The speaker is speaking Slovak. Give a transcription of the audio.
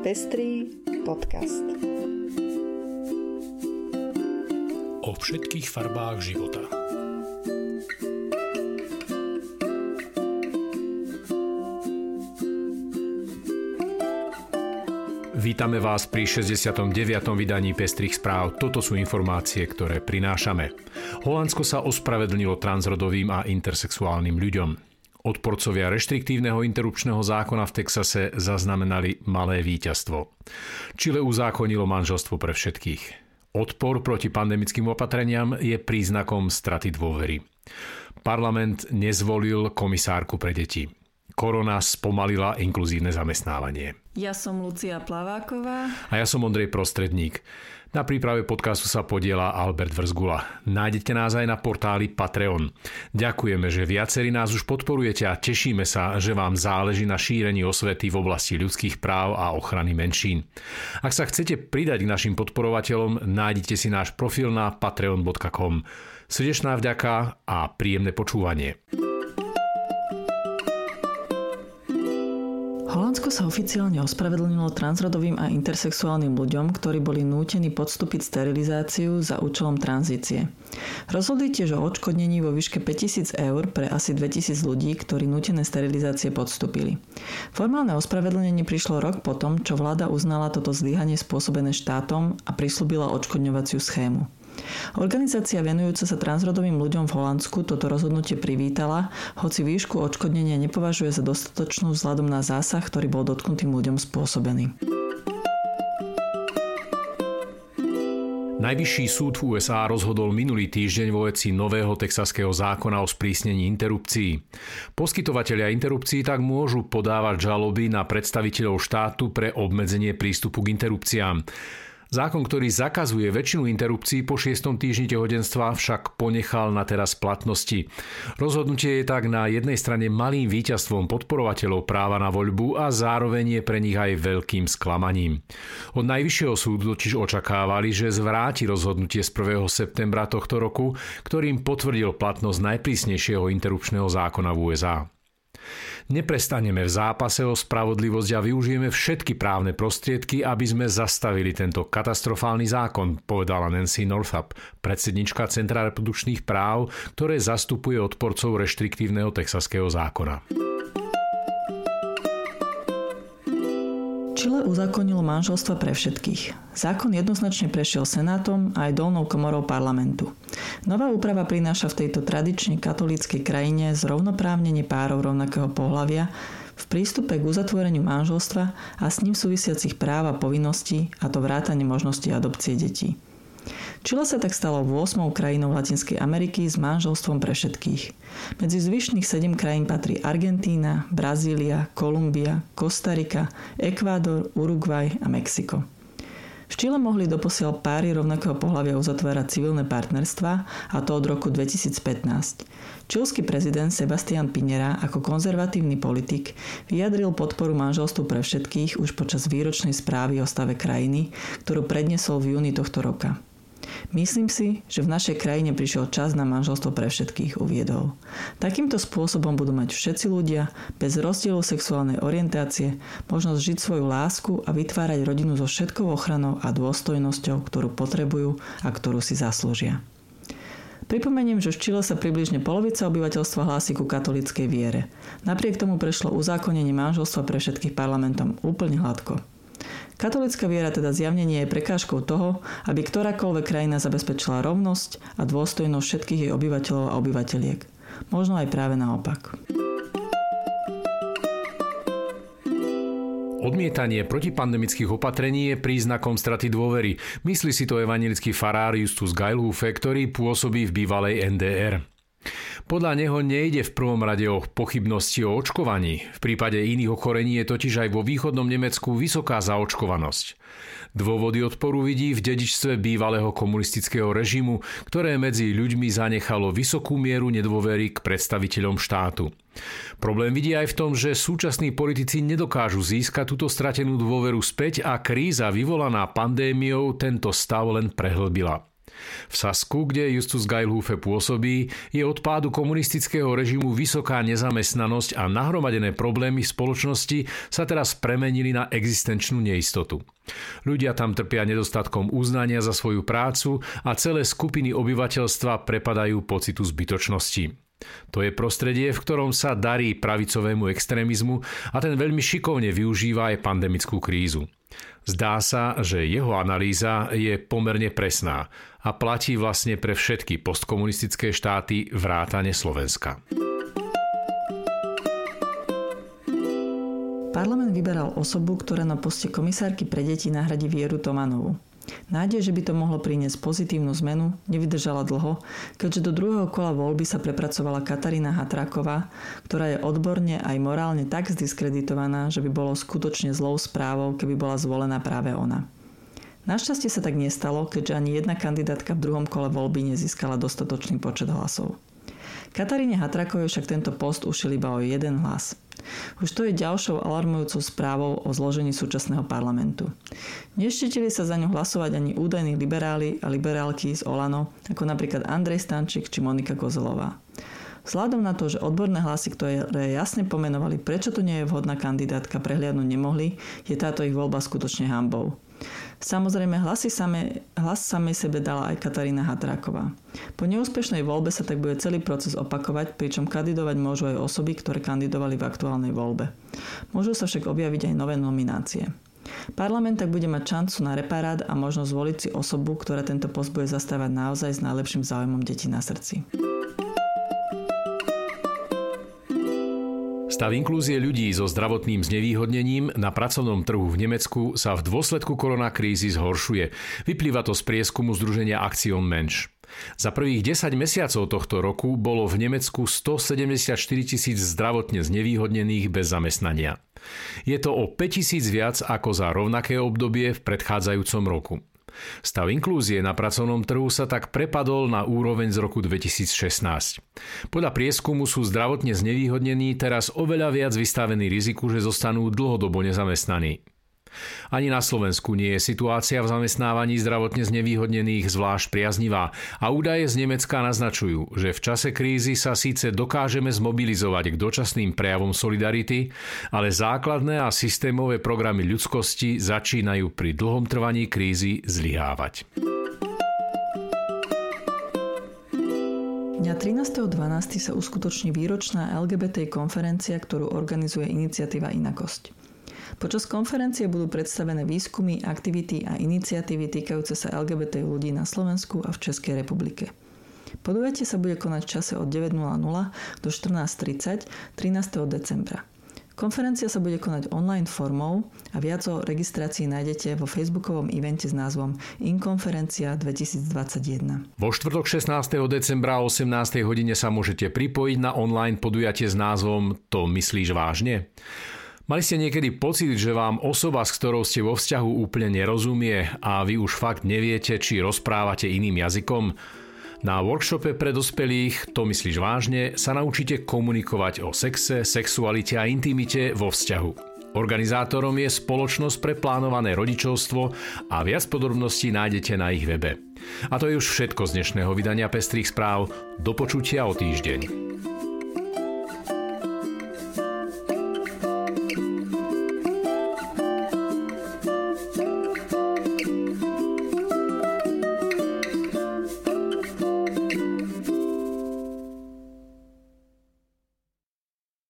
Pestrý podcast. O všetkých farbách života. Vítame vás pri 69. vydaní Pestrých správ. Toto sú informácie, ktoré prinášame. Holandsko sa ospravedlnilo transrodovým a intersexuálnym ľuďom. Odporcovia reštriktívneho interrupčného zákona v Texase zaznamenali malé víťazstvo. Čile uzákonilo manželstvo pre všetkých. Odpor proti pandemickým opatreniam je príznakom straty dôvery. Parlament nezvolil komisárku pre deti korona spomalila inkluzívne zamestnávanie. Ja som Lucia Plaváková. A ja som Ondrej Prostredník. Na príprave podcastu sa podiela Albert Vrzgula. Nájdete nás aj na portáli Patreon. Ďakujeme, že viacerí nás už podporujete a tešíme sa, že vám záleží na šírení osvety v oblasti ľudských práv a ochrany menšín. Ak sa chcete pridať k našim podporovateľom, nájdete si náš profil na patreon.com. Srdečná vďaka a príjemné počúvanie. Holandsko sa oficiálne ospravedlnilo transrodovým a intersexuálnym ľuďom, ktorí boli nútení podstúpiť sterilizáciu za účelom tranzície. Rozhodli tiež o odškodnení vo výške 5000 eur pre asi 2000 ľudí, ktorí nútené sterilizácie podstúpili. Formálne ospravedlnenie prišlo rok potom, čo vláda uznala toto zlyhanie spôsobené štátom a prislúbila odškodňovaciu schému. Organizácia venujúca sa transrodovým ľuďom v Holandsku toto rozhodnutie privítala, hoci výšku odškodnenia nepovažuje za dostatočnú vzhľadom na zásah, ktorý bol dotknutým ľuďom spôsobený. Najvyšší súd v USA rozhodol minulý týždeň vo veci nového texaského zákona o sprísnení interrupcií. Poskytovatelia interrupcií tak môžu podávať žaloby na predstaviteľov štátu pre obmedzenie prístupu k interrupciám. Zákon, ktorý zakazuje väčšinu interrupcií po 6. týždni tehotenstva, však ponechal na teraz platnosti. Rozhodnutie je tak na jednej strane malým víťazstvom podporovateľov práva na voľbu a zároveň je pre nich aj veľkým sklamaním. Od Najvyššieho súdu totiž očakávali, že zvráti rozhodnutie z 1. septembra tohto roku, ktorým potvrdil platnosť najprísnejšieho interrupčného zákona v USA. Neprestaneme v zápase o spravodlivosť a využijeme všetky právne prostriedky, aby sme zastavili tento katastrofálny zákon, povedala Nancy Northup, predsednička Centra reprodukčných práv, ktoré zastupuje odporcov reštriktívneho texaského zákona. Čile uzákonilo manželstva pre všetkých. Zákon jednoznačne prešiel Senátom a aj dolnou komorou parlamentu. Nová úprava prináša v tejto tradične katolíckej krajine zrovnoprávnenie párov rovnakého pohľavia v prístupe k uzatvoreniu manželstva a s ním súvisiacich práv a povinností, a to vrátanie možnosti adopcie detí. Čile sa tak stalo 8. krajinou Latinskej Ameriky s manželstvom pre všetkých. Medzi zvyšných 7 krajín patrí Argentína, Brazília, Kolumbia, Kostarika, Ekvádor, Uruguay a Mexiko. V Čile mohli doposiaľ páry rovnakého pohľavia uzatvárať civilné partnerstva a to od roku 2015. Čilský prezident Sebastian Pinera ako konzervatívny politik vyjadril podporu manželstvu pre všetkých už počas výročnej správy o stave krajiny, ktorú prednesol v júni tohto roka. Myslím si, že v našej krajine prišiel čas na manželstvo pre všetkých, uviedol. Takýmto spôsobom budú mať všetci ľudia, bez rozdielu sexuálnej orientácie, možnosť žiť svoju lásku a vytvárať rodinu so všetkou ochranou a dôstojnosťou, ktorú potrebujú a ktorú si zaslúžia. Pripomeniem, že v Čile sa približne polovica obyvateľstva hlási ku katolíckej viere. Napriek tomu prešlo uzákonenie manželstva pre všetkých parlamentom úplne hladko. Katolická viera teda zjavne nie je prekážkou toho, aby ktorákoľvek krajina zabezpečila rovnosť a dôstojnosť všetkých jej obyvateľov a obyvateľiek. Možno aj práve naopak. Odmietanie protipandemických opatrení je príznakom straty dôvery. Myslí si to evangelický farár Justus Geilhufe, ktorý pôsobí v bývalej NDR. Podľa neho nejde v prvom rade o pochybnosti o očkovaní. V prípade iných ochorení je totiž aj vo východnom Nemecku vysoká zaočkovanosť. Dôvody odporu vidí v dedičstve bývalého komunistického režimu, ktoré medzi ľuďmi zanechalo vysokú mieru nedôvery k predstaviteľom štátu. Problém vidí aj v tom, že súčasní politici nedokážu získať túto stratenú dôveru späť a kríza vyvolaná pandémiou tento stav len prehlbila. V Sasku, kde Justus Geilhufe pôsobí, je od pádu komunistického režimu vysoká nezamestnanosť a nahromadené problémy spoločnosti sa teraz premenili na existenčnú neistotu. Ľudia tam trpia nedostatkom uznania za svoju prácu a celé skupiny obyvateľstva prepadajú pocitu zbytočnosti. To je prostredie, v ktorom sa darí pravicovému extrémizmu a ten veľmi šikovne využíva aj pandemickú krízu. Zdá sa, že jeho analýza je pomerne presná a platí vlastne pre všetky postkomunistické štáty vrátane Slovenska. Parlament vyberal osobu, ktorá na poste komisárky pre deti nahradí Vieru Tomanovu. Nádej, že by to mohlo priniesť pozitívnu zmenu, nevydržala dlho, keďže do druhého kola voľby sa prepracovala Katarína Hatráková, ktorá je odborne aj morálne tak zdiskreditovaná, že by bolo skutočne zlou správou, keby bola zvolená práve ona. Našťastie sa tak nestalo, keďže ani jedna kandidátka v druhom kole voľby nezískala dostatočný počet hlasov. Kataríne Hatrakovej však tento post ušil iba o jeden hlas. Už to je ďalšou alarmujúcou správou o zložení súčasného parlamentu. Neštítili sa za ňu hlasovať ani údajní liberáli a liberálky z Olano, ako napríklad Andrej Stančík či Monika Kozelová. Vzhľadom na to, že odborné hlasy, ktoré jasne pomenovali, prečo to nie je vhodná kandidátka, prehliadnúť nemohli, je táto ich voľba skutočne hambou. Samozrejme, hlasy same, hlas samej sebe dala aj Katarína Hatráková. Po neúspešnej voľbe sa tak bude celý proces opakovať, pričom kandidovať môžu aj osoby, ktoré kandidovali v aktuálnej voľbe. Môžu sa však objaviť aj nové nominácie. Parlament tak bude mať šancu na reparát a možnosť zvoliť si osobu, ktorá tento post bude zastávať naozaj s najlepším záujmom detí na srdci. Stav inklúzie ľudí so zdravotným znevýhodnením na pracovnom trhu v Nemecku sa v dôsledku koronakrízy zhoršuje. Vyplýva to z prieskumu Združenia Aktion Mensch. Za prvých 10 mesiacov tohto roku bolo v Nemecku 174 tisíc zdravotne znevýhodnených bez zamestnania. Je to o 5 tisíc viac ako za rovnaké obdobie v predchádzajúcom roku. Stav inklúzie na pracovnom trhu sa tak prepadol na úroveň z roku 2016. Podľa prieskumu sú zdravotne znevýhodnení teraz oveľa viac vystavení riziku, že zostanú dlhodobo nezamestnaní. Ani na Slovensku nie je situácia v zamestnávaní zdravotne znevýhodnených zvlášť priaznivá a údaje z Nemecka naznačujú, že v čase krízy sa síce dokážeme zmobilizovať k dočasným prejavom solidarity, ale základné a systémové programy ľudskosti začínajú pri dlhom trvaní krízy zlyhávať. Dňa 13.12. sa uskutoční výročná LGBT konferencia, ktorú organizuje iniciatíva Inakosť. Počas konferencie budú predstavené výskumy, aktivity a iniciatívy týkajúce sa LGBT ľudí na Slovensku a v Českej republike. Podujatie sa bude konať v čase od 9.00 do 14.30 13. decembra. Konferencia sa bude konať online formou a viac o registrácii nájdete vo facebookovom evente s názvom Inkonferencia 2021. Vo štvrtok 16. decembra o 18. hodine sa môžete pripojiť na online podujatie s názvom To myslíš vážne? Mali ste niekedy pocit, že vám osoba, s ktorou ste vo vzťahu úplne nerozumie a vy už fakt neviete, či rozprávate iným jazykom? Na workshope pre dospelých, to myslíš vážne, sa naučíte komunikovať o sexe, sexualite a intimite vo vzťahu. Organizátorom je spoločnosť pre plánované rodičovstvo a viac podrobností nájdete na ich webe. A to je už všetko z dnešného vydania Pestrých správ. Do počutia o týždeň.